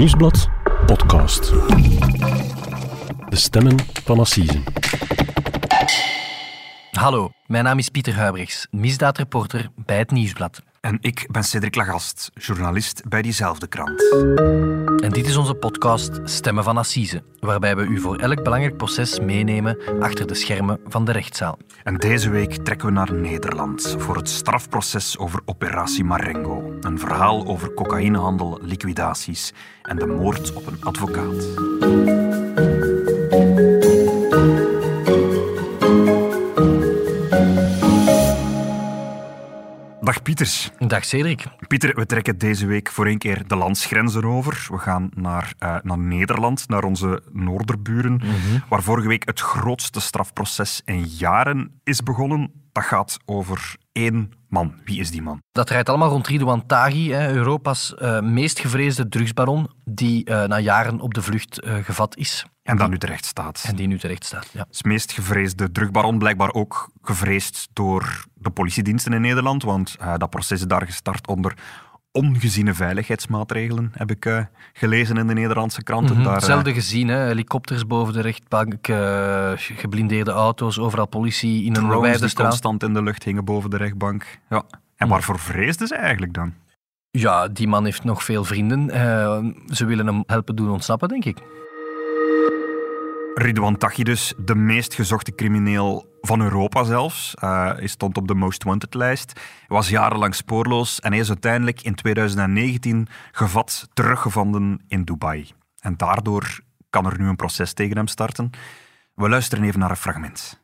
Nieuwsblad podcast. De stemmen van Assisen. Hallo, mijn naam is Pieter Huibrechts, misdaadreporter bij het Nieuwsblad. En ik ben Cedric Lagast, journalist bij diezelfde krant. En dit is onze podcast Stemmen van Assise, waarbij we u voor elk belangrijk proces meenemen achter de schermen van de rechtszaal. En deze week trekken we naar Nederland voor het strafproces over Operatie Marengo. Een verhaal over cocaïnehandel, liquidaties en de moord op een advocaat. Dag Pieters. Dag Cedric. Pieter, we trekken deze week voor één keer de landsgrenzen over. We gaan naar, uh, naar Nederland, naar onze noorderburen, waar vorige week het grootste strafproces in jaren is begonnen. Dat gaat over één man. Wie is die man? Dat draait allemaal rond Ridouan Taghi, Europa's uh, meest gevreesde drugsbaron, die uh, na jaren op de vlucht gevat is. En dat nu terecht staat. En die nu terecht staat, ja. Het meest gevreesde drugbaron, blijkbaar ook gevreesd door de politiediensten in Nederland, want dat proces is daar gestart onder ongeziene veiligheidsmaatregelen, heb ik uh, gelezen in de Nederlandse kranten. Mm -hmm. Daar, Hetzelfde gezien, hè? helikopters boven de rechtbank, uh, geblindeerde auto's, overal politie in een wijde straat. constant in de lucht hingen boven de rechtbank. Ja. En waarvoor vreesden ze eigenlijk dan? Ja, die man heeft nog veel vrienden. ze willen hem helpen doen ontsnappen, denk ik. Ridwan Taghi dus, de meest gezochte crimineel van Europa zelfs. Hij stond op de Most Wanted-lijst. Hij was jarenlang spoorloos en hij is uiteindelijk in 2019 gevat, teruggevonden in Dubai. En daardoor kan er nu een proces tegen hem starten. We luisteren even naar een fragment.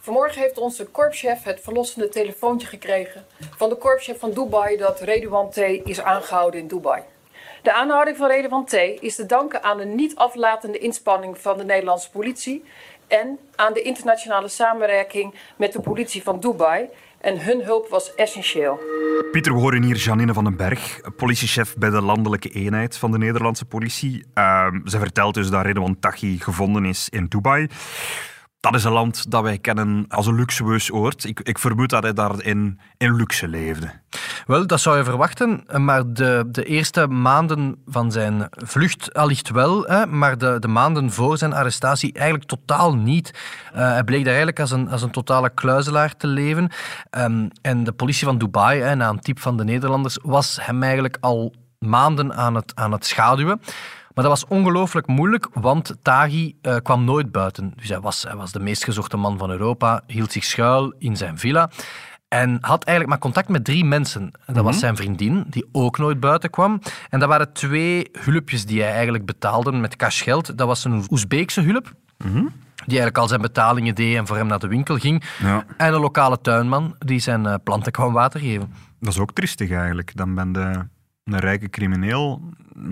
Vanmorgen heeft onze korpschef het verlossende telefoontje gekregen van de korpschef van Dubai dat Redouan T. is aangehouden in Dubai. De aanhouding van Redouan T. is te danken aan de niet aflatende inspanning van de Nederlandse politie en aan de internationale samenwerking met de politie van Dubai. En hun hulp was essentieel. Pieter, we horen hier Janine van den Berg, politiechef bij de landelijke eenheid van de Nederlandse politie. Uh, ze vertelt dus dat Redouan Taghi gevonden is in Dubai. Dat is een land dat wij kennen als een luxueus oord. Ik, ik vermoed dat hij daar in, in luxe leefde. Wel, dat zou je verwachten. Maar de, de eerste maanden van zijn vlucht allicht wel. Hè, maar de, de maanden voor zijn arrestatie eigenlijk totaal niet. Uh, hij bleek daar eigenlijk als een, als een totale kluizelaar te leven. Um, en de politie van Dubai, hè, na een tip van de Nederlanders, was hem eigenlijk al maanden aan het, aan het schaduwen. Maar dat was ongelooflijk moeilijk, want Taghi uh, kwam nooit buiten. Dus hij was, hij was de meest gezochte man van Europa, hield zich schuil in zijn villa. En had eigenlijk maar contact met drie mensen. Dat was zijn vriendin, die ook nooit buiten kwam. En dat waren twee hulpjes die hij eigenlijk betaalde met cashgeld. Dat was een Oezbeekse hulp, die eigenlijk al zijn betalingen deed en voor hem naar de winkel ging. Ja. En een lokale tuinman die zijn uh, planten kwam water geven. Dat is ook triestig eigenlijk. Dan ben je een rijke crimineel,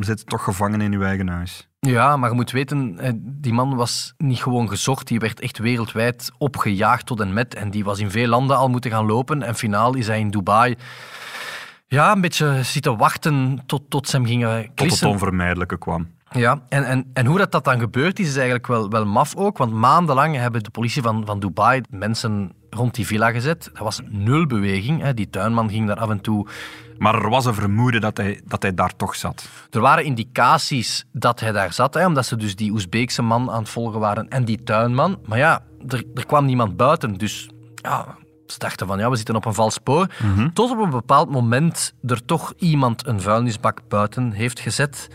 zit toch gevangen in uw eigen huis. Ja, maar je moet weten, die man was niet gewoon gezocht. Die werd echt wereldwijd opgejaagd tot en met. En die was in veel landen al moeten gaan lopen. En finaal is hij in Dubai ja, een beetje zitten wachten tot, tot ze hem gingen klissen. Tot het onvermijdelijke kwam. Ja, en, en, en hoe dat, dat dan gebeurt is, is eigenlijk wel, wel maf ook. Want maandenlang hebben de politie van, van Dubai mensen rond die villa gezet. Er was nul beweging. Hè. Die tuinman ging daar af en toe... Maar er was een vermoeden dat hij, dat hij daar toch zat. Er waren indicaties dat hij daar zat, hè, omdat ze dus die Oezbeekse man aan het volgen waren en die tuinman. Maar ja, er, er kwam niemand buiten, dus ja, ze dachten van ja, we zitten op een vals spoor. Tot op een bepaald moment er toch iemand een vuilnisbak buiten heeft gezet.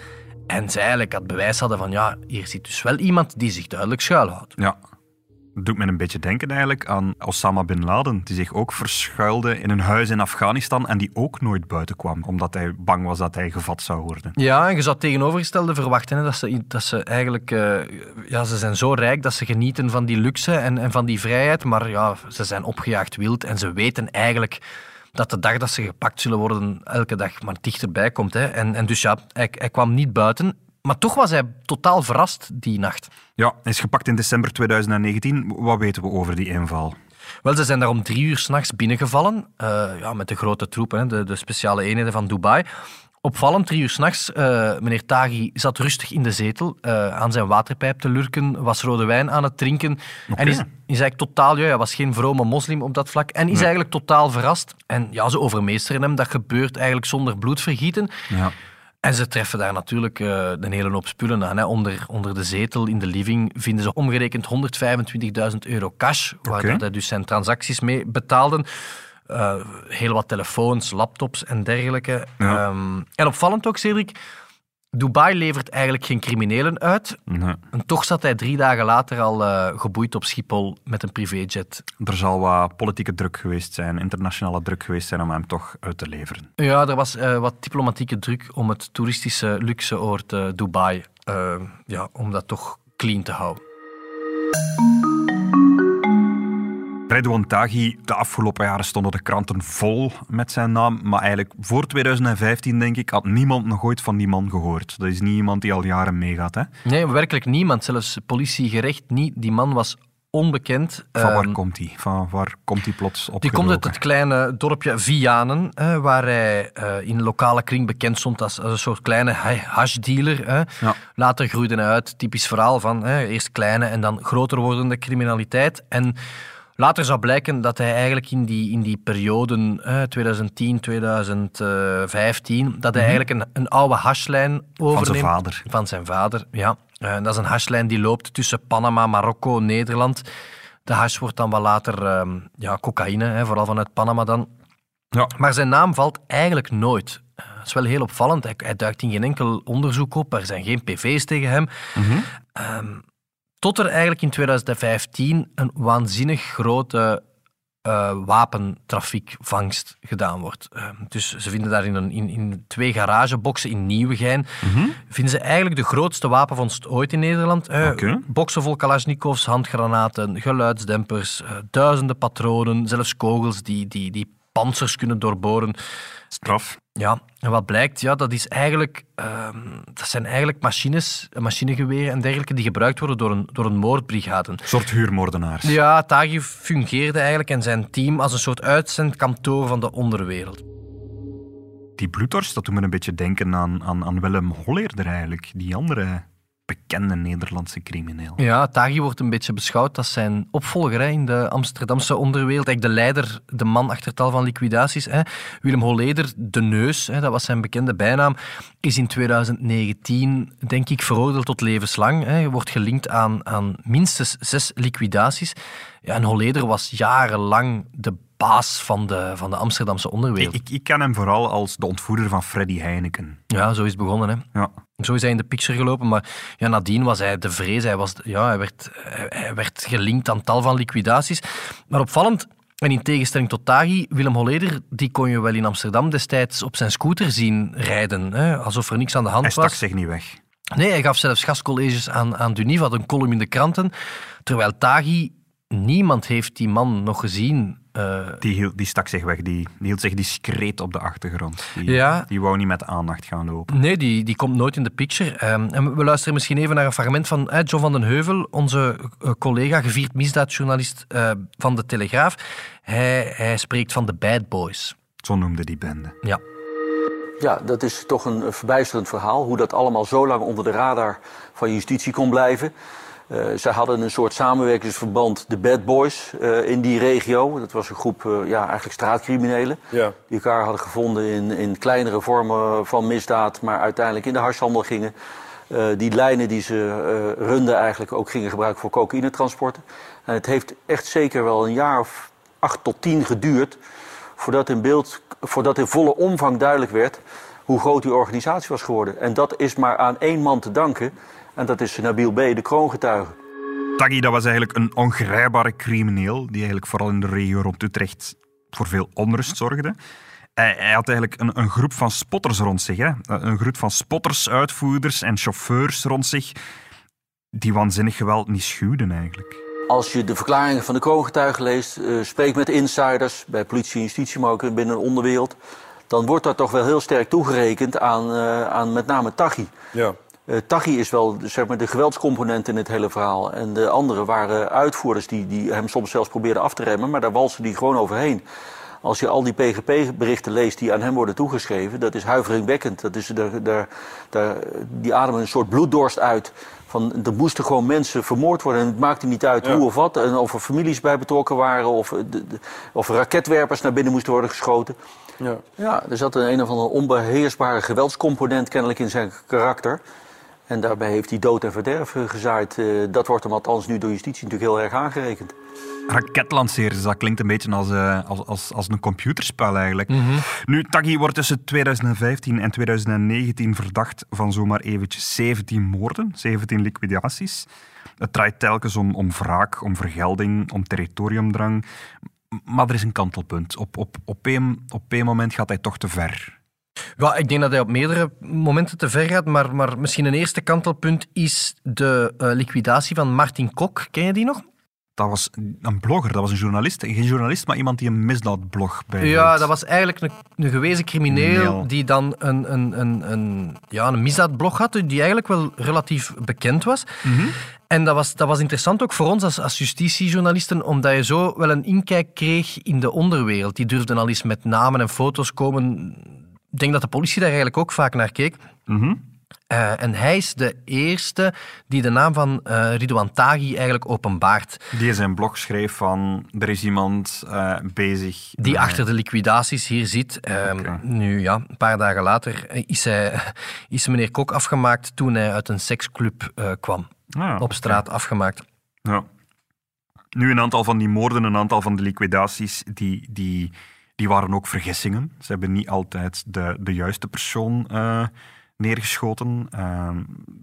En ze eigenlijk het bewijs hadden van ja, hier zit dus wel iemand die zich duidelijk schuilhoudt. Ja. Doet me een beetje denken eigenlijk aan Osama Bin Laden, die zich ook verschuilde in een huis in Afghanistan en die ook nooit buiten kwam, omdat hij bang was dat hij gevat zou worden. Ja, en je zou tegenovergestelde verwachten, hè, dat, ze, dat ze eigenlijk... Uh, ja, ze zijn zo rijk dat ze genieten van die luxe en, en van die vrijheid, maar ja, ze zijn opgejaagd wild en ze weten eigenlijk dat de dag dat ze gepakt zullen worden elke dag maar dichterbij komt. Hè. En, en dus ja, hij kwam niet buiten. Maar toch was hij totaal verrast die nacht. Ja, hij is gepakt in december 2019. Wat weten we over die inval? Wel, ze zijn daar om drie uur s'nachts binnengevallen. Uh, ja, met de grote troepen, de, de speciale eenheden van Dubai. Opvallend, drie uur s'nachts. Uh, meneer Taghi zat rustig in de zetel uh, aan zijn waterpijp te lurken, was rode wijn aan het drinken. Okay. En is, is eigenlijk totaal, ja, hij was geen vrome moslim op dat vlak, en is Nee. eigenlijk totaal verrast. En ja, ze overmeesteren hem. Dat gebeurt eigenlijk zonder bloedvergieten. Ja. En ze treffen daar natuurlijk uh, een hele hoop spullen aan. Hè. Onder, onder de zetel in de living vinden ze omgerekend 125.000 euro cash, waar okay. hij dus zijn transacties mee betaalden. Uh, heel wat telefoons, laptops en dergelijke. Ja. Um, en opvallend ook, Cedric, Dubai levert eigenlijk geen criminelen uit. Nee. En toch zat hij drie dagen later al uh, geboeid op Schiphol met een privéjet. Er zal wat politieke druk geweest zijn, internationale druk geweest zijn om hem toch uit te leveren. Ja, er was uh, wat diplomatieke druk om het toeristische luxeoord uh, Dubai ja, om dat toch clean te houden. Redouan Taghi, de afgelopen jaren stonden de kranten vol met zijn naam. Maar eigenlijk voor 2015, denk ik, had niemand nog ooit van die man gehoord. Dat is niet iemand die al jaren meegaat. Hè? Nee, werkelijk niemand. Zelfs politie, gerecht niet. Die man was onbekend. Van waar um, komt hij? Van waar komt hij plots op? Die komt uit het kleine dorpje Vianen, waar hij uh, in lokale kring bekend stond als, als een soort kleine hashdealer. Ja. Later groeide hij uit, typisch verhaal van eerst kleine en dan groter wordende criminaliteit. En Later zou blijken dat hij eigenlijk in die, in die perioden eh, 2010, 2015, dat hij mm eigenlijk een, een oude hashlijn overneemt. Van zijn vader. Van zijn vader, ja. Uh, dat is een hashlijn die loopt tussen Panama, Marokko, Nederland. De hash wordt dan wel later uh, ja, cocaïne, hè, vooral vanuit Panama dan. Ja. Maar zijn naam valt eigenlijk nooit. Uh, dat is wel heel opvallend. Hij, hij, duikt in geen enkel onderzoek op. Er zijn geen pv's tegen hem. Mm -hmm. Tot er eigenlijk in 2015 een waanzinnig grote uh, wapentrafiekvangst gedaan wordt. Uh, dus ze vinden daar in, een, in, in twee garageboxen in Nieuwegein, mm vinden ze eigenlijk de grootste wapenvondst ooit in Nederland. Uh, okay. Boxen vol kalasjnikovs, handgranaten, geluidsdempers, duizenden patronen, zelfs kogels die, die, die panzers kunnen doorboren. Straf. Ja, en wat blijkt, ja, dat, is eigenlijk, uh, dat zijn eigenlijk machines, machinegeweren en dergelijke die gebruikt worden door een, door een moordbrigade. Een soort huurmoordenaars. Ja, Taghi fungeerde eigenlijk en zijn team als een soort uitzendkantoor van de onderwereld. Die bloedtorst, dat doet me een beetje denken aan, aan, aan Willem Holleerder eigenlijk. Die andere bekende Nederlandse crimineel. Ja, Taghi wordt een beetje beschouwd als zijn opvolger hè, in de Amsterdamse onderwereld. Eigenlijk de leider, de man achter tal van liquidaties. Hè. Willem Holleder, de neus, hè, dat was zijn bekende bijnaam, is in 2019, denk ik, veroordeeld tot levenslang. Hij wordt gelinkt aan, aan minstens zes liquidaties. Ja, en Holleder was jarenlang de baas van de, van de Amsterdamse onderwereld. Ik, ik ken hem vooral als de ontvoerder van Freddy Heineken. Ja, zo is het begonnen. Hè. Ja. Zo is hij in de picture gelopen, maar ja, nadien was hij de vrees. Hij, was, ja, hij, werd, hij werd gelinkt aan tal van liquidaties. Maar opvallend, en in tegenstelling tot Taghi, Willem Holleder, die kon je wel in Amsterdam destijds op zijn scooter zien rijden. Hè, alsof er niks aan de hand was. Hij stak zich niet weg. Nee, hij gaf zelfs gastcolleges aan, aan Duniv, had een column in de kranten. Terwijl Taghi, niemand heeft die man nog gezien uh, die, die stak zich weg, die, die hield zich discreet op de achtergrond. Die, ja. die wou niet met aandacht gaan lopen. Nee, die, die komt nooit in de picture. Um, en we luisteren misschien even naar een fragment van uh, John van den Heuvel, onze uh, collega, gevierd misdaadjournalist van De Telegraaf. Hij, hij spreekt van de bad boys. Zo noemde die bende. Ja. Ja, dat is toch een verbijsterend verhaal. Hoe dat allemaal zo lang onder de radar van justitie kon blijven. Uh, zij hadden een soort samenwerkingsverband, de Bad Boys, uh, in die regio. Dat was een groep uh, ja, eigenlijk straatcriminelen. Ja. Die elkaar hadden gevonden in, in kleinere vormen van misdaad, maar uiteindelijk in de harshandel gingen. die lijnen die ze runden eigenlijk ook gingen gebruiken voor cocaïnetransporten. En het heeft echt zeker wel een jaar of acht tot tien geduurd voordat in, beeld, voordat in volle omvang duidelijk werd hoe groot die organisatie was geworden. En dat is maar aan één man te danken. En dat is Nabil B., de kroongetuige. Taghi, dat was eigenlijk een ongrijpbare crimineel die eigenlijk vooral in de regio rond Utrecht voor veel onrust zorgde. Hij, hij had eigenlijk een, een, groep van spotters rond zich. Hè? Een groep van spotters, uitvoerders en chauffeurs rond zich die waanzinnig geweld niet schuwden eigenlijk. Als je de verklaringen van de kroongetuigen leest, uh, spreekt met insiders bij politie en justitie, maar ook binnen de onderwereld, dan wordt dat toch wel heel sterk toegerekend aan, uh, aan met name Taghi. Ja. Uh, Taghi is wel zeg maar, de geweldscomponent in het hele verhaal. En de anderen waren uitvoerders die, die hem soms zelfs probeerden af te remmen, maar daar walsen die gewoon overheen. als je al die PGP-berichten leest die aan hem worden toegeschreven, dat is huiveringwekkend. Dat is, daar, daar, daar, die ademen een soort bloeddorst uit. Van, er moesten gewoon mensen vermoord worden. En het maakte niet uit hoe of wat. En of er families bij betrokken waren. Of, de, of raketwerpers naar binnen moesten worden geschoten. Ja. ja, er zat een, een of andere onbeheersbare geweldscomponent kennelijk in zijn karakter. En daarbij heeft hij dood en verderf gezaaid. Eh, dat wordt hem althans nu door justitie natuurlijk heel erg aangerekend. Raketlanceren, dat klinkt een beetje als, uh, als, als, als een computerspel eigenlijk. Mhm. Nu, Taghi wordt tussen 2015 en 2019 verdacht van zomaar eventjes 17 moorden, 17 liquidaties. Het draait telkens om, om wraak, om vergelding, om territoriumdrang. Maar er is een kantelpunt. Op, op, op, één, op één moment gaat hij toch te ver. Ja, ik denk dat hij op meerdere momenten te ver gaat, maar, maar misschien een eerste kantelpunt is de uh, liquidatie van Martin Kok. Ken je die nog? Dat was een blogger, dat was een journalist. Geen journalist, maar iemand die een misdaadblog bij Ja, dat was eigenlijk een, een gewezen crimineel die dan een, een, een, een, ja, een misdaadblog had, die eigenlijk wel relatief bekend was. Mm En dat was, dat was interessant ook voor ons als, als justitiejournalisten, omdat je zo wel een inkijk kreeg in de onderwereld. Die durfden al eens met namen en foto's komen denk dat de politie daar eigenlijk ook vaak naar keek. Mhm. Eh, en hij is de eerste die de naam van uh, Ridouan Taghi eigenlijk openbaart. Die in zijn blog schreef van, er is iemand uh, bezig... Die achter de liquidaties hier zit. Ehm, nu ja, een paar dagen later is, hij, is meneer Kok afgemaakt toen hij uit een seksclub kwam. Ah, op straat afgemaakt. Ja. Nu een aantal van die moorden, een aantal van de liquidaties, die... die die waren ook vergissingen. Ze hebben niet altijd de, de juiste persoon uh, neergeschoten. Uh,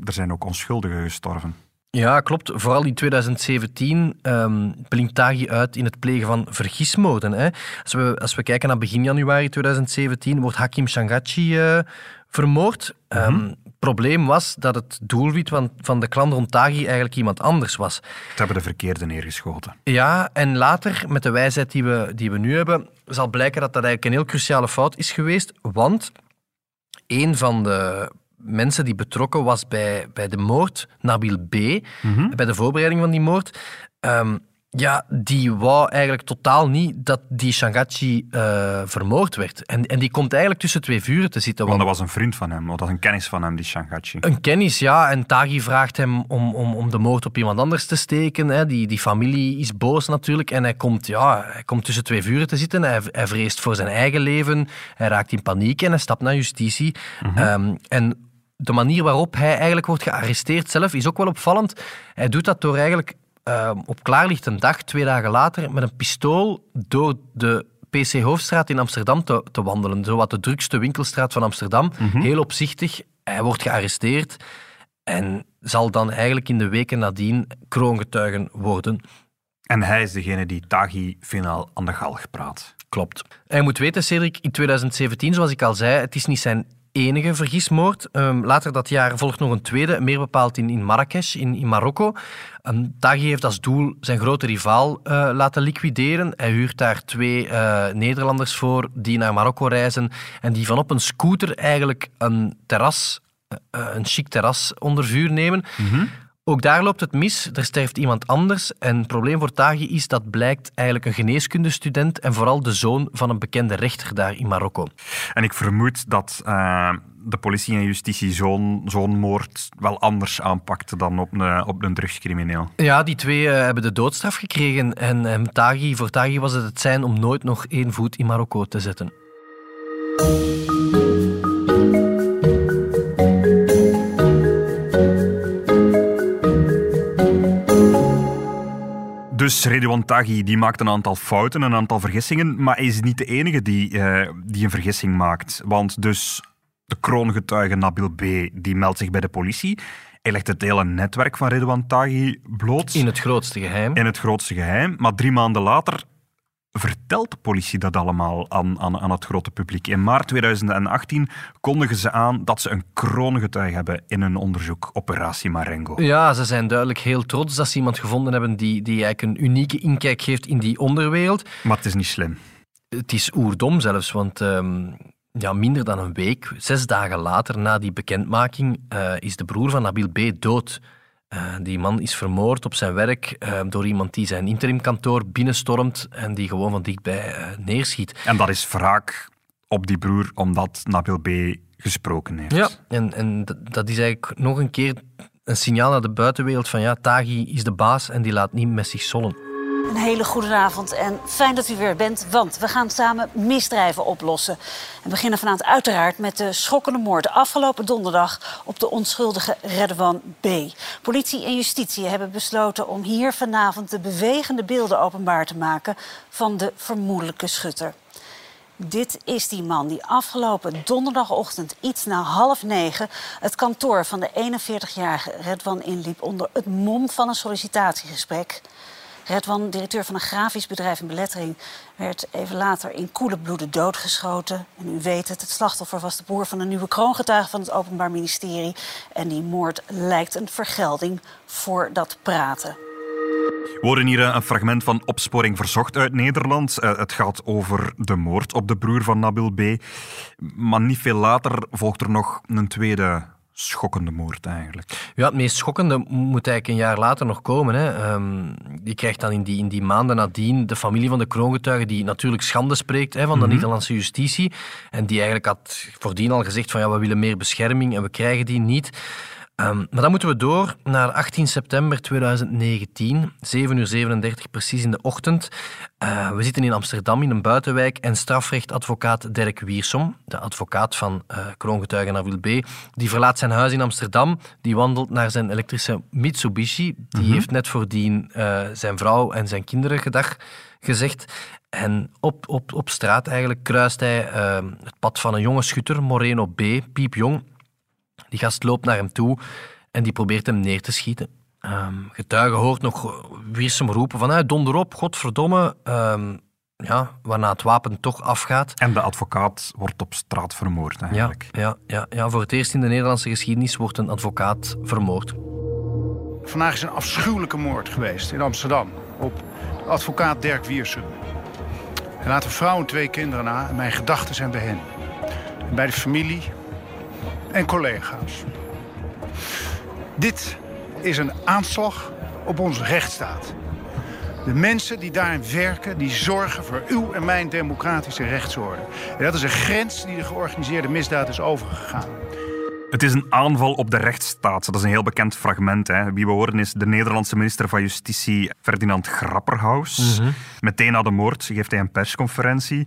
er zijn ook onschuldigen gestorven. Ja, klopt. Vooral in 2017 um, ehm, blinkt Taghi uit in het plegen van vergismoorden. Hè. Als, we, als we kijken naar begin januari 2017 wordt Hakim Shangachi uh, vermoord. Mm probleem was dat het doelwit van, van de klan rond Taghi eigenlijk iemand anders was. Ze hebben de verkeerde neergeschoten. Ja, en later, met de wijsheid die we, die we nu hebben, zal blijken dat dat eigenlijk een heel cruciale fout is geweest. Want een van de mensen die betrokken was bij, bij de moord, Nabil B., mhm. bij de voorbereiding van die moord, um, ja, die wou eigenlijk totaal niet dat die Shangachi uh, vermoord werd. En, en die komt eigenlijk tussen twee vuren te zitten. Want, dat was een vriend van hem, of dat was een kennis van hem, die Shangachi. Een kennis, ja. En Tagi vraagt hem om, om, om de moord op iemand anders te steken. Hè. Die, die familie is boos natuurlijk. En hij komt, ja, hij komt tussen twee vuren te zitten. Hij, hij vreest voor zijn eigen leven. Hij raakt in paniek en hij stapt naar justitie. Mhm. Ehm, en de manier waarop hij eigenlijk wordt gearresteerd zelf is ook wel opvallend. Hij doet dat door eigenlijk uh, op klaarlichte dag, twee dagen later, met een pistool door de PC Hoofdstraat in Amsterdam te, te wandelen. Zo wat de drukste winkelstraat van Amsterdam. Mhm. Heel opzichtig. Hij wordt gearresteerd en zal dan eigenlijk in de weken nadien kroongetuigen worden. En hij is degene die Taghi finaal aan de galg praat. Klopt. Hij moet weten, Cedric, in 2017, zoals ik al zei, het is niet zijn enige vergismoord. Um, later dat jaar volgt nog een tweede, meer bepaald in, in Marrakesh, in, in Marokko. Um, Taghi heeft als doel zijn grote rivaal uh, laten liquideren. Hij huurt daar twee uh, Nederlanders voor die naar Marokko reizen en die van op een scooter eigenlijk een terras, uh, een chic terras onder vuur nemen. -hmm. Ook daar loopt het mis. Er sterft iemand anders. En het probleem voor Taghi is dat blijkt eigenlijk een geneeskundestudent en vooral de zoon van een bekende rechter daar in Marokko. En ik vermoed dat uh, de politie en justitie zo'n zo'n moord wel anders aanpakt dan op een, op een drugscrimineel. Ja, die twee uh, hebben de doodstraf gekregen. En um, Taghi, voor Taghi was het het zijn om nooit nog één voet in Marokko te zetten. Dus Redouan Taghi die maakt een aantal fouten, een aantal vergissingen, maar hij is niet de enige die, uh, die een vergissing maakt. Want dus de kroongetuige Nabil B. die meldt zich bij de politie. Hij legt het hele netwerk van Redouan Taghi bloot. In het grootste geheim. In het grootste geheim. Maar drie maanden later vertelt de politie dat allemaal aan, aan, aan het grote publiek. In maart 2018 kondigen ze aan dat ze een kroongetuige hebben in hun onderzoek, Operatie Marengo. Ja, ze zijn duidelijk heel trots dat ze iemand gevonden hebben die, die eigenlijk een unieke inkijk geeft in die onderwereld. Maar het is niet slim. Het is oerdom zelfs, want ehm, ja, minder dan een week, zes dagen later na die bekendmaking, uh, is de broer van Nabil B. dood. Die man is vermoord op zijn werk door iemand die zijn interimkantoor binnenstormt en die gewoon van dichtbij neerschiet. En dat is wraak op die broer omdat Nabil B. gesproken heeft. Ja, en, en dat is eigenlijk nog een keer een signaal naar de buitenwereld van ja, Taghi is de baas en die laat niet met zich zollen. Een hele goede avond en fijn dat u weer bent, want we gaan samen misdrijven oplossen. En beginnen vanavond uiteraard met de schokkende moord afgelopen donderdag op de onschuldige Redwan B. Politie en justitie hebben besloten om hier vanavond de bewegende beelden openbaar te maken van de vermoedelijke schutter. Dit is die man die afgelopen donderdagochtend iets na half negen het kantoor van de 41-jarige Redwan inliep onder het mom van een sollicitatiegesprek. Redwan, directeur van een grafisch bedrijf in belettering, werd even later in koele bloeden doodgeschoten. En u weet het, het slachtoffer was de broer van een nieuwe kroongetuige van het Openbaar Ministerie. En die moord lijkt een vergelding voor dat praten. We hier een fragment van Opsporing Verzocht uit Nederland. Eh, het gaat over de moord op de broer van Nabil B. Maar niet veel later volgt er nog een tweede schokkende moord eigenlijk. Ja, het meest schokkende moet eigenlijk een jaar later nog komen. Hè. Um, je krijgt dan in die, in die maanden nadien de familie van de kroongetuige die natuurlijk schande spreekt hè, van de mhm. Nederlandse justitie en die eigenlijk had voordien al gezegd van ja, we willen meer bescherming en we krijgen die niet. Um, maar dan moeten we door naar 18 september 2019, 7 uur 37 precies in de ochtend. Uh, we zitten in Amsterdam in een buitenwijk en strafrechtadvocaat Dirk Wiersom, de advocaat van uh, kroongetuige Nabil B., die verlaat zijn huis in Amsterdam, die wandelt naar zijn elektrische Mitsubishi. Die mhm. heeft net voordien uh, zijn vrouw en zijn kinderen gedag gezegd. En op, op, op straat eigenlijk kruist hij ehm, het pad van een jonge schutter, Moreno B., piepjong, die gast loopt naar hem toe en die probeert hem neer te schieten. Um, getuige hoort nog Wiersum roepen van hey, donder op, godverdomme. Um, ja, waarna het wapen toch afgaat. En de advocaat wordt op straat vermoord eigenlijk. Ja, ja, ja, ja, voor het eerst in de Nederlandse geschiedenis wordt een advocaat vermoord. Vandaag is een afschuwelijke moord geweest in Amsterdam op advocaat Dirk Wiersum. Hij laat een vrouw en twee kinderen na en mijn gedachten zijn bij hen. En bij de familie, en collega's. Dit is een aanslag op onze rechtsstaat. De mensen die daarin werken, die zorgen voor uw en mijn democratische rechtsorde. En dat is een grens die de georganiseerde misdaad is overgegaan. Het is een aanval op de rechtsstaat. Dat is een heel bekend fragment. Hè. Wie we horen is de Nederlandse minister van Justitie Ferdinand Grapperhaus. Mhm. Meteen na de moord geeft hij een persconferentie.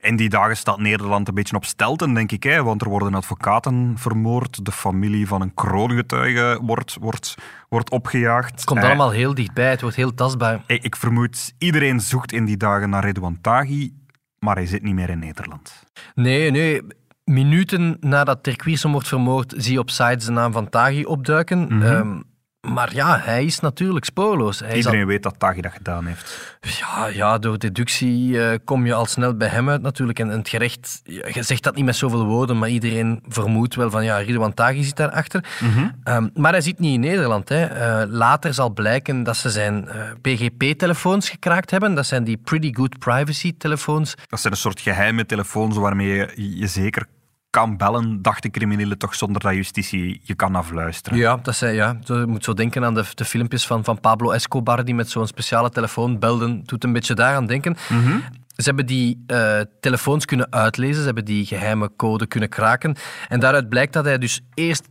In die dagen staat Nederland een beetje op stelten, denk ik. Hè? Want er worden advocaten vermoord. De familie van een kroongetuige wordt, wordt, wordt opgejaagd. Het komt allemaal heel dichtbij. Het wordt heel tastbaar. Ik, ik vermoed, iedereen zoekt in die dagen naar Redouan Taghi, maar hij zit niet meer in Nederland. Nee, nee. Minuten nadat Terquiersen wordt vermoord, zie je op sites de naam van Taghi opduiken. Mm maar ja, hij is natuurlijk spoorloos. Hij Iedereen weet dat Taghi dat gedaan heeft. Ja, ja door deductie uh, kom je al snel bij hem uit natuurlijk. En, het gerecht, je zegt dat niet met zoveel woorden, maar iedereen vermoedt wel van ja, Ridwan Taghi zit daarachter. Mm maar hij zit niet in Nederland. Hè. Uh, later zal blijken dat ze zijn uh, eh, PGP-telefoons gekraakt hebben. Dat zijn die Pretty Good Privacy telefoons. Dat zijn een soort geheime telefoons waarmee je, je zeker kan bellen, dachten criminelen toch zonder dat justitie je kan afluisteren. Ja, dat zei, ja. je moet zo denken aan de, de filmpjes van, van Pablo Escobar die met zo'n speciale telefoon belden. Doet een beetje daaraan denken. Mhm. Ze hebben die uh, telefoons kunnen uitlezen, ze hebben die geheime code kunnen kraken. En daaruit blijkt dat hij dus eerst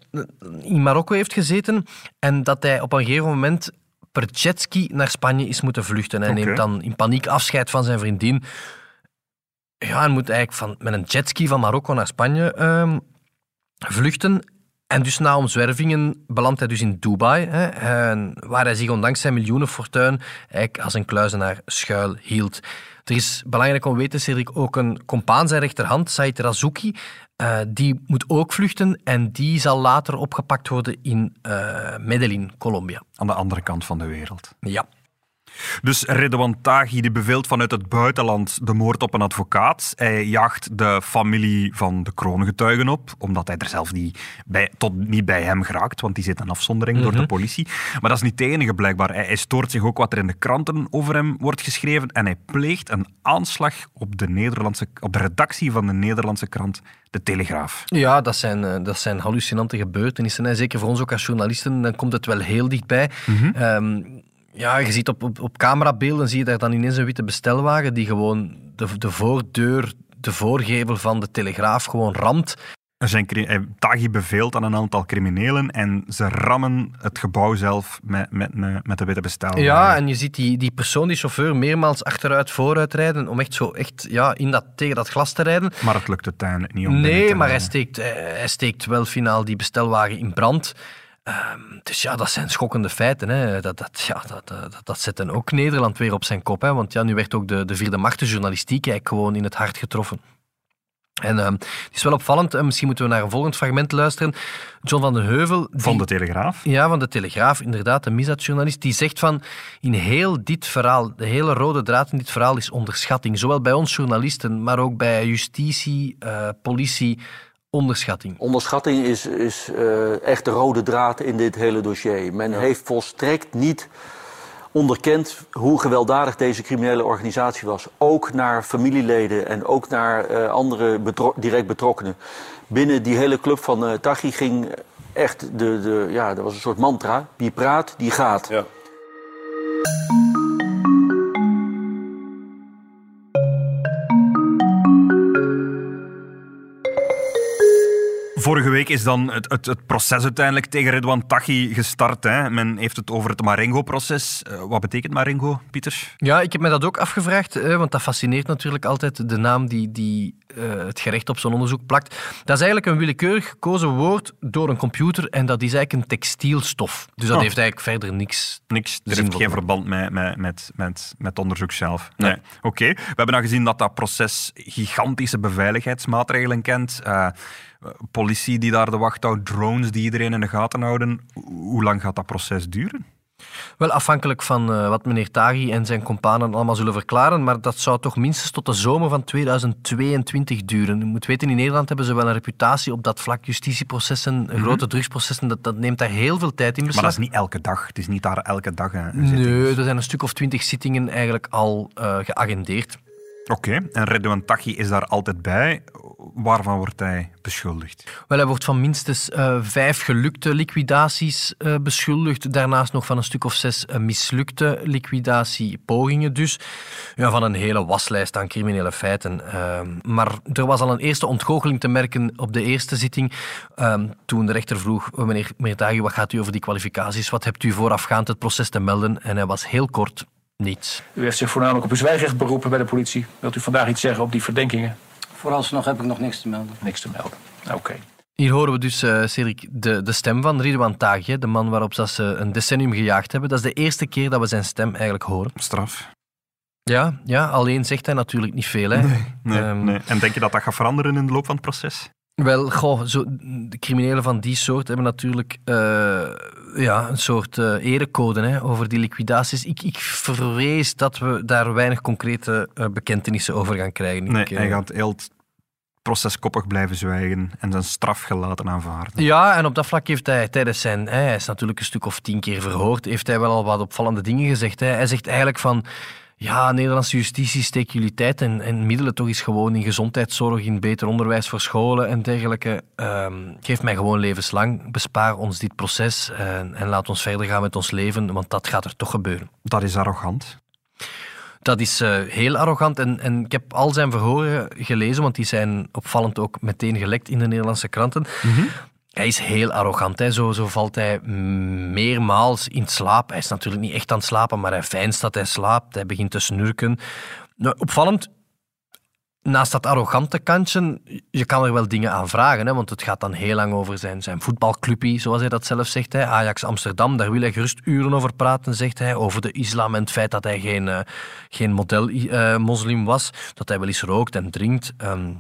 in Marokko heeft gezeten en dat hij op een gegeven moment per jetski naar Spanje is moeten vluchten. Hij neemt dan in paniek afscheid van zijn vriendin. Ja, hij moet eigenlijk van, met een jetski van Marokko naar Spanje ehm, vluchten. En dus na omzwervingen belandt hij dus in Dubai, hè, en waar hij zich ondanks zijn miljoenenfortuin eigenlijk als een kluizenaar schuil hield. Er is belangrijk om te weten, Cedric, ook een compaan zijn rechterhand, Said Razouki, uh, die moet ook vluchten en die zal later opgepakt worden in uh, Medellin, Colombia. Aan de andere kant van de wereld. Ja. Dus Redouan Taghi die beveelt vanuit het buitenland de moord op een advocaat. Hij jaagt de familie van de kroongetuigen op, omdat hij er zelf niet bij, tot niet bij hem geraakt, want die zit in afzondering door de politie. Maar dat is niet het enige blijkbaar. Hij, hij stoort zich ook wat er in de kranten over hem wordt geschreven en hij pleegt een aanslag op de, Nederlandse, op de redactie van de Nederlandse krant De Telegraaf. Ja, dat zijn, eh, dat zijn hallucinante gebeurtenissen. Hè. Zeker voor ons ook als journalisten, dan komt het wel heel dichtbij. Ehm, ja, je ziet op, op, op camerabeelden, zie je daar dan ineens een witte bestelwagen die gewoon de, de voordeur, de voorgevel van de Telegraaf gewoon ramt. Er zijn, eh, Taghi beveelt aan een aantal criminelen en ze rammen het gebouw zelf met, met, met, de witte bestel. Ja, en je ziet die, die persoon, die chauffeur, meermaals achteruit, vooruit rijden om echt zo echt, ja, in dat, tegen dat glas te rijden. Maar het lukt uiteindelijk niet om Nee, maar hij steekt, hij, hij steekt wel finaal die bestelwagen in brand. Ehm, dus ja, dat zijn schokkende feiten. Hè. Dat, dat, ja, dat, dat, dat zet dan ook Nederland weer op zijn kop. Hè. Want ja, nu werd ook de, de vierde macht, de journalistiek, eigenlijk gewoon in het hart getroffen. En ehm, het is wel opvallend, en misschien moeten we naar een volgend fragment luisteren. John van den Heuvel... die- Van de Telegraaf. ja, van de Telegraaf, inderdaad, een misdaadjournalist, die zegt van in heel dit verhaal, de hele rode draad in dit verhaal is onderschatting. Zowel bij ons journalisten, maar ook bij justitie, eh, politie, onderschatting. Onderschatting is, is eh, echt de rode draad in dit hele dossier. Men heeft volstrekt niet onderkend hoe gewelddadig deze criminele organisatie was. Ook naar familieleden en ook naar eh, andere betro- direct betrokkenen. Binnen die hele club van eh Taghi ging echt de, de, ja, dat was een soort mantra. Wie praat, die gaat. Ja. Vorige week is dan het, het, het proces uiteindelijk tegen Redouan Taghi gestart. Hè. Men heeft het over het Marengo-proces. Eh, wat betekent Marengo, Pieter? Ja, ik heb me dat ook afgevraagd, eh, want dat fascineert natuurlijk altijd de naam die, die eh, het gerecht op zo'n onderzoek plakt. Dat is eigenlijk een willekeurig gekozen woord door een computer en dat is eigenlijk een textielstof. Dus dat Oh. heeft eigenlijk verder niks. Niks. Er Zinvol. heeft geen verband met, met, met, met, onderzoek zelf. Nee. Oké. We hebben dan gezien dat dat proces gigantische beveiligheidsmaatregelen kent. Eh, politie die daar de wacht houdt, drones die iedereen in de gaten houden. Hoe lang gaat dat proces duren? Wel afhankelijk van eh, wat meneer Taghi en zijn companen allemaal zullen verklaren, maar dat zou toch minstens tot de zomer van 2022 duren. Je moet weten, in Nederland hebben ze wel een reputatie op dat vlak. Justitieprocessen, grote drugsprocessen, dat, dat neemt daar heel veel tijd in Maar beslag. dat is niet elke dag. Het is niet daar elke dag zitting. Nee, er zijn een stuk of twintig zittingen eigenlijk al eh, geagendeerd. Oké. En Redouan Taghi is daar altijd bij. Waarvan wordt hij beschuldigd? Wel, hij wordt van minstens eh, vijf gelukte liquidaties eh, beschuldigd. Daarnaast nog van een stuk of zes eh, mislukte liquidatiepogingen. Dus ja, van een hele waslijst aan criminele feiten. Ehm, maar er was al een eerste ontgoocheling te merken op de eerste zitting. ehm, toen de rechter vroeg, "Oh, meneer, meneer wat gaat u over die kwalificaties? Wat hebt u voorafgaand het proces te melden? En hij was heel kort niets. U heeft zich voornamelijk op uw zwijgrecht beroepen bij de politie. Wilt u vandaag iets zeggen op die verdenkingen? Vooralsnog heb ik nog niks te melden. Niks te melden. Oké. Hier horen we dus, eh Cedric, de, de stem van Ridwan Taghi, de man waarop dat ze een decennium gejaagd hebben. Dat is de eerste keer dat we zijn stem eigenlijk horen. Straf. Ja, ja alleen zegt hij natuurlijk niet veel. Hè. Nee, Ehm, nee. En denk je dat dat gaat veranderen in de loop van het proces? Wel, goh, zo, de criminelen van die soort hebben natuurlijk eh, ja, een soort eh, erecode hè, over die liquidaties. Ik, ik vrees dat we daar weinig concrete eh, bekentenissen over gaan krijgen. Nee, Ik, eh, hij gaat heel het proces koppig blijven zwijgen en zijn straf gelaten aanvaarden. Ja, en op dat vlak heeft hij tijdens zijn... hè, Hij is natuurlijk een stuk of tien keer verhoord. Heeft hij wel al wat opvallende dingen gezegd. Hè. Hij zegt eigenlijk van... Ja, Nederlandse justitie, steek jullie tijd en, en middelen toch eens gewoon in gezondheidszorg, in beter onderwijs voor scholen en dergelijke. Ehm, geef mij gewoon levenslang. Bespaar ons dit proces en, en laat ons verder gaan met ons leven, want dat gaat er toch gebeuren. Dat is arrogant. Dat is eh, heel arrogant. En, en ik heb al zijn verhoren gelezen, want die zijn opvallend ook meteen gelekt in de Nederlandse kranten. Hij is heel arrogant. Hè. Zo, zo valt hij meermaals in slaap. Hij is natuurlijk niet echt aan het slapen, maar hij fijnst dat hij slaapt. Hij begint te snurken. Nou, opvallend, naast dat arrogante kantje, je kan er wel dingen aan vragen. Hè, want het gaat dan heel lang over zijn, zijn voetbalclubje, zoals hij dat zelf zegt. Hè, Ajax Amsterdam, daar wil hij gerust uren over praten, zegt hij. Over de islam en het feit dat hij geen, eh, geen model-moslim was. Dat hij wel eens rookt en drinkt. Ehm,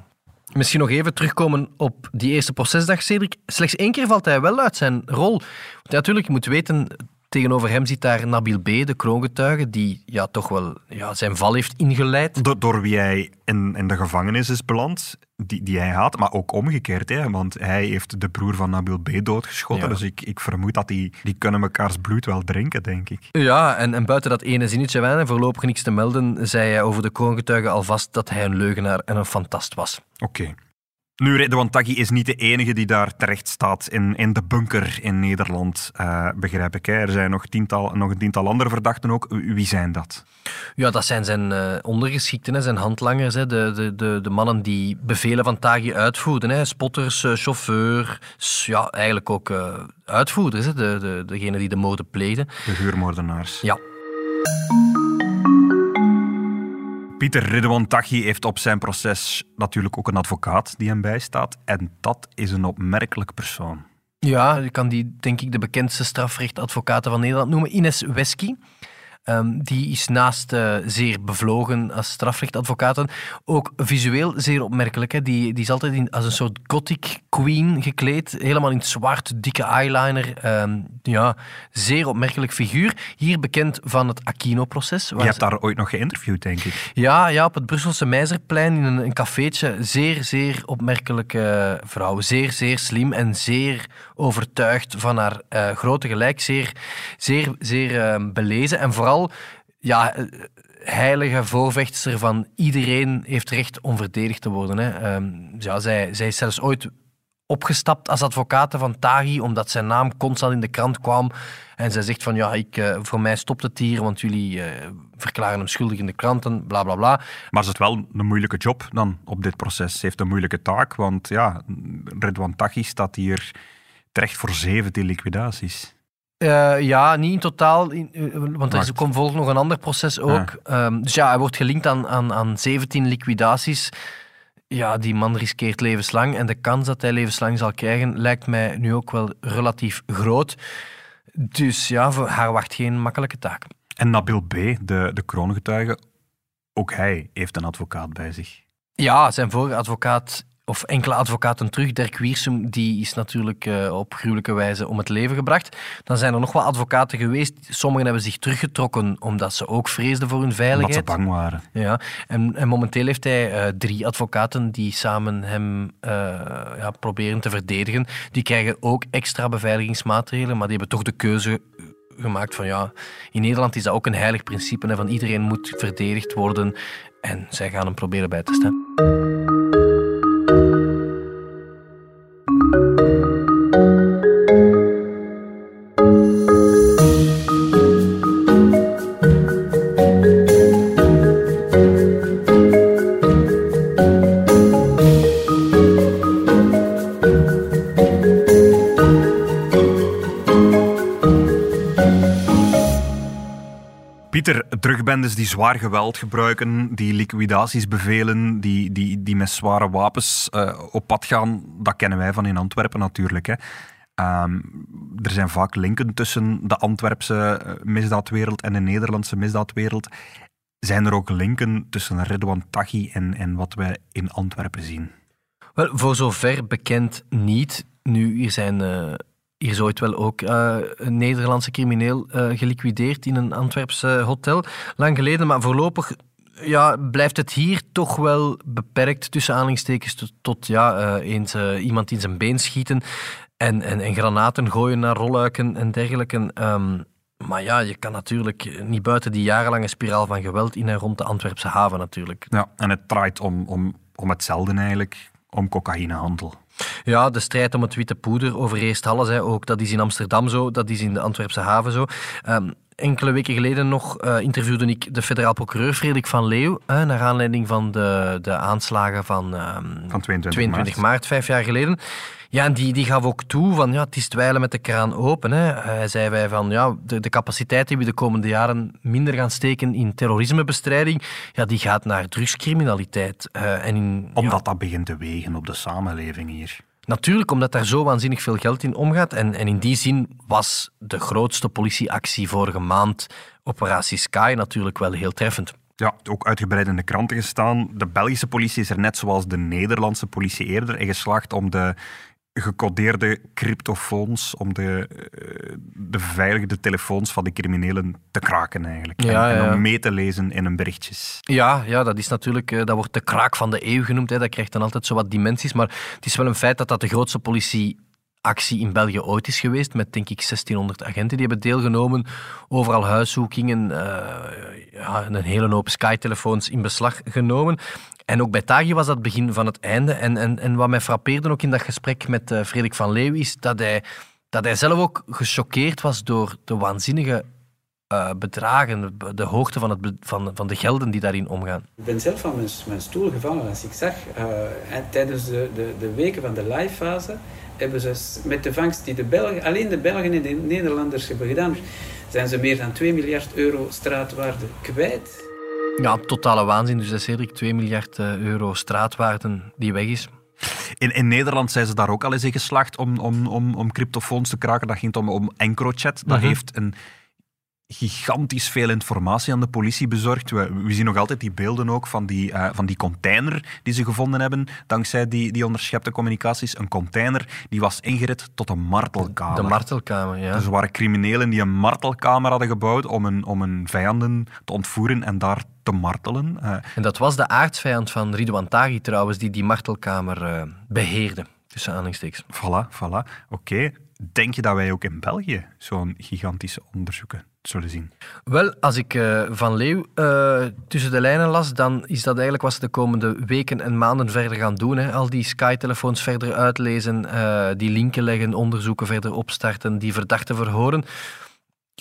Misschien nog even terugkomen op die eerste procesdag, Cedric. Slechts één keer valt hij wel uit zijn rol. Want natuurlijk, je moet weten, Tegenover hem zit daar Nabil B., de kroongetuige, die ja, toch wel ja, zijn val heeft ingeleid. Door, door wie hij in, in de gevangenis is beland, die, die hij haat, maar ook omgekeerd. Hè, want hij heeft de broer van Nabil B. doodgeschotten. Ja. Dus ik, ik vermoed dat die, die kunnen mekaars bloed wel drinken, denk ik. Ja, en, en buiten dat ene zinnetje van en voorlopig niks te melden, zei hij over de kroongetuige alvast dat hij een leugenaar en een fantast was. Oké. Nu, Redouan Taghi is niet de enige die daar terecht staat in, in de bunker in Nederland, eh, begrijp ik. Hè. Er zijn nog, tiental, nog een tiental andere verdachten ook. Wie zijn dat? Ja, dat zijn zijn eh, ondergeschikten, hè, zijn handlangers, hè, de, de, de, de mannen die bevelen van Taghi uitvoerden. Hè, spotters, eh, chauffeur, ja, eigenlijk ook uitvoerders, hè, de, de, degene die de moorden pleegden. De huurmoordenaars. Ja. Pieter Ridwan Taghi heeft op zijn proces natuurlijk ook een advocaat die hem bijstaat. En dat is een opmerkelijk persoon. Ja, je kan die denk ik de bekendste strafrechtadvocaten van Nederland noemen. Ines Wesky. Ehm, die is naast eh, zeer bevlogen als strafrechtadvocaat ook visueel zeer opmerkelijk. Hè. Die, die is altijd in, als een soort gothic queen gekleed. Helemaal in het zwart, dikke eyeliner. Ehm, ja, zeer opmerkelijk figuur. Hier bekend van het Aquino-proces. Je hebt ze- daar ooit nog geïnterviewd, denk ik. ja, ja, op het Brusselse Meizerplein in een, een cafeetje. Zeer, zeer opmerkelijke vrouw. Zeer, zeer slim en zeer overtuigd van haar eh, grote gelijk. Zeer, zeer, zeer eh, belezen. En vooral, ja, eh, heilige voorvechtster van iedereen heeft recht om verdedigd te worden. Hè. Ehm, ja, zij, zij is zelfs ooit opgestapt als advocaat van Taghi, omdat zijn naam constant in de krant kwam. En zij zegt van, ja, ik, eh, voor mij stopt het hier, want jullie verklaren hem schuldig in de kranten, bla bla bla. Maar ze heeft wel een moeilijke job dan op dit proces. Ze heeft een moeilijke taak, want ja, Redouan Taghi staat hier terecht voor 17 liquidaties. Eh, ja, niet in totaal, in- eh, want er is- komt volgt nog een ander proces ook. Ehm, dus ja, hij wordt gelinkt aan, aan, aan 17 liquidaties. Ja, die man riskeert levenslang en de kans dat hij levenslang zal krijgen lijkt mij nu ook wel relatief groot. Dus ja, voor haar wacht geen makkelijke taak. En Nabil B., de, de kroongetuige, ook hij heeft een advocaat bij zich. Ja, zijn vorige advocaat, of enkele advocaten terug, Dirk Wiersum, die is natuurlijk eh, op gruwelijke wijze om het leven gebracht. Dan zijn er nog wel advocaten geweest. Sommigen hebben zich teruggetrokken omdat ze ook vreesden voor hun Omdat veiligheid. ze bang waren. Ja, en, en momenteel heeft hij eh, drie advocaten die samen hem eh, ja, proberen te verdedigen. Die krijgen ook extra beveiligingsmaatregelen, maar die hebben toch de keuze gemaakt van ja, in Nederland is dat ook een heilig principe hè, van iedereen moet verdedigd worden en zij gaan hem proberen bij te staan. Drugbendes die zwaar geweld gebruiken, die liquidaties bevelen, die, die, die met zware wapens eh, op pad gaan, dat kennen wij van in Antwerpen natuurlijk. Hè. Ehm, er zijn vaak linken tussen de Antwerpse eh, misdaadwereld en de Nederlandse misdaadwereld. Zijn er ook linken tussen Redouan Taghi en, en wat wij in Antwerpen zien? Wel, voor zover bekend niet. Nu, hier zijn... eh, hier is ooit wel ook eh, een Nederlandse crimineel eh, geliquideerd in een Antwerpse hotel. Lang geleden, maar voorlopig ja, blijft het hier toch wel beperkt, tussen aanhalingstekens, tot, tot ja, eh, eens iemand in zijn been schieten en, en, en granaten gooien naar rolluiken en dergelijke. Ehm, maar ja, je kan natuurlijk niet buiten die jarenlange spiraal van geweld in en rond de Antwerpse haven natuurlijk. Ja, en het draait om, om, om hetzelfde eigenlijk, om cocaïnehandel. Ja, de strijd om het witte poeder overheerst alles. Hè. Ook dat is in Amsterdam zo, dat is in de Antwerpse haven zo. Ehm, enkele weken geleden nog eh, interviewde ik de federaal procureur Frederik van Leeuw, hè, naar aanleiding van de, de aanslagen van, ehm, Van 22 22 maart. maart, vijf jaar geleden. Ja, en die, die gaf ook toe van ja, het is dweilen met de kraan open. Hè. Hij zei wij van ja, de, de capaciteit die we de komende jaren minder gaan steken in terrorismebestrijding, ja, die gaat naar drugscriminaliteit. Eh, en in, ja, Omdat dat begint te wegen op de samenleving hier. Natuurlijk, omdat daar zo waanzinnig veel geld in omgaat. En, en in die zin was de grootste politieactie vorige maand, Operatie Sky, natuurlijk wel heel treffend. Ja, ook uitgebreid in de kranten gestaan. De Belgische politie is er net zoals de Nederlandse politie eerder in geslaagd om de gecodeerde cryptofoons, om de, eh, beveiligde telefoons van de criminelen te kraken eigenlijk. Ja, en, om mee te lezen in hun berichtjes. Ja, ja, dat is natuurlijk, eh, dat wordt de kraak van de eeuw genoemd. Hè. Dat krijgt dan altijd zo wat dimensies. Maar het is wel een feit dat dat de grootste politieactie in België ooit is geweest. Met denk ik 1600 agenten die hebben deelgenomen. Overal huiszoekingen, eh, ja, een hele hoop Sky-telefoons in beslag genomen. En ook bij Tagi was dat het begin van het einde. En, en, en wat mij frappeerde ook in dat gesprek met eh, Frederik van Leeuw is dat hij, dat hij zelf ook gechoqueerd was door de waanzinnige eh, bedragen, de, hoogte van, het, van, van de gelden die daarin omgaan. Ik ben zelf van mijn, stoel gevallen als ik zag. eh, en tijdens de, de, de weken van de live-fase hebben ze met de vangst die de Belgen, alleen de Belgen en de Nederlanders hebben gedaan, zijn ze meer dan 2 miljard euro straatwaarde kwijt. Ja, totale waanzin. Dus dat is Cedric, 2 miljard eh, euro straatwaarde die weg is. In, in Nederland zijn ze daar ook al eens in geslaagd om, om, om, om cryptofoons te kraken. Dat ging om, om EncroChat. Dat Mhm. heeft een gigantisch veel informatie aan de politie bezorgd. We, we zien nog altijd die beelden ook van die, eh, van die container die ze gevonden hebben, dankzij die, die onderschepte communicaties. Een container die was ingerit tot een martelkamer. De martelkamer, ja. Dus er waren criminelen die een martelkamer hadden gebouwd om hun, om hun vijanden te ontvoeren en daar te martelen. Eh, En dat was de aardsvijand van Ridouan Taghi trouwens, die die martelkamer eh, beheerde. Tussen aanhalingstekens. Voilà, voilà. Oké. Denk je dat wij ook in België zo'n gigantische onderzoeken zullen zien? Wel, als ik eh, Van Leeuw tussen de lijnen las, dan is dat eigenlijk wat ze de komende weken en maanden verder gaan doen. Hè. Al die Sky-telefoons verder uitlezen, die linken leggen, onderzoeken verder opstarten, die verdachten verhoren.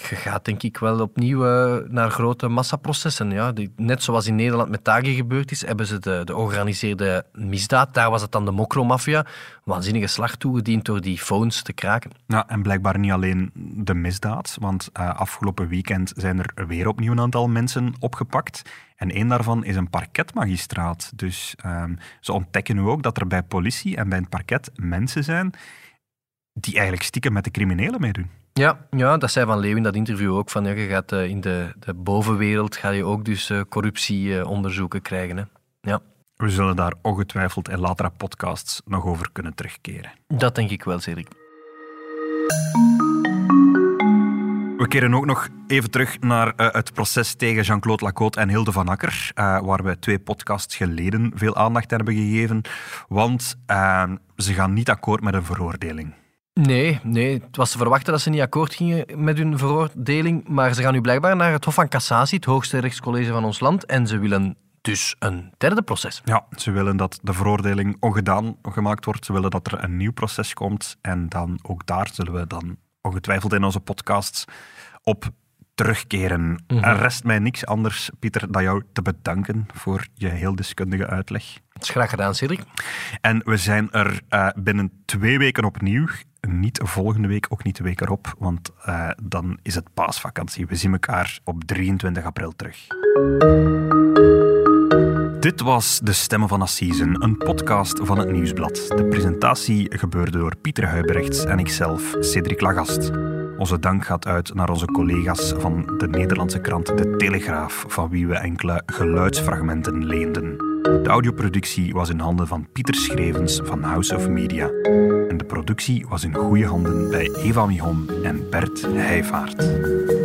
Je gaat denk ik wel opnieuw eh, naar grote massaprocessen. Ja. Net zoals in Nederland met Tagi gebeurd is, hebben ze de, de georganiseerde misdaad, daar was het dan de mokromafia, waanzinnige slag toegediend door die phones te kraken. Ja, en blijkbaar niet alleen de misdaad, want eh, afgelopen weekend zijn er weer opnieuw een aantal mensen opgepakt. En één daarvan is een parketmagistraat. Dus ehm, ze ontdekken nu ook dat er bij politie en bij het parket mensen zijn die eigenlijk stiekem met de criminelen meedoen. Ja, ja, dat zei Van Leeuw in dat interview ook. Van, ja, je gaat eh, in de, de bovenwereld ga je ook dus eh, corruptieonderzoeken krijgen. Hè. Ja, We zullen daar ongetwijfeld in latere podcasts nog over kunnen terugkeren. dat denk ik wel, Cedric. We keren ook nog even terug naar eh, het proces tegen Jean-Claude Lacote en Hilde van Akker, eh, waar we twee podcasts geleden veel aandacht aan hebben gegeven. Want eh, ze gaan niet akkoord met een veroordeling. Nee, nee, het was te verwachten dat ze niet akkoord gingen met hun veroordeling, maar ze gaan nu blijkbaar naar het Hof van Cassatie, het hoogste rechtscollege van ons land, en ze willen dus een derde proces. Ja, ze willen dat de veroordeling ongedaan gemaakt wordt. Ze willen dat er een nieuw proces komt. En dan ook daar zullen we dan ongetwijfeld in onze podcasts op terugkeren. Er rest mij niks anders, Pieter, dan jou te bedanken voor je heel deskundige uitleg. Het is graag gedaan, Cedric. En we zijn er eh, binnen twee weken opnieuw. Niet volgende week, ook niet de week erop, want eh, dan is het paasvakantie. We zien elkaar op 23 april terug. Dit was De Stemmen van Assisen, een podcast van het Nieuwsblad. De presentatie gebeurde door Pieter Huibrechts en ikzelf, Cedric Lagast. Onze dank gaat uit naar onze collega's van de Nederlandse krant De Telegraaf, van wie we enkele geluidsfragmenten leenden. De audioproductie was in handen van Pieter Schrevens van House of Media. En de productie was in goede handen bij Eva Mihon en Bert Heijvaart.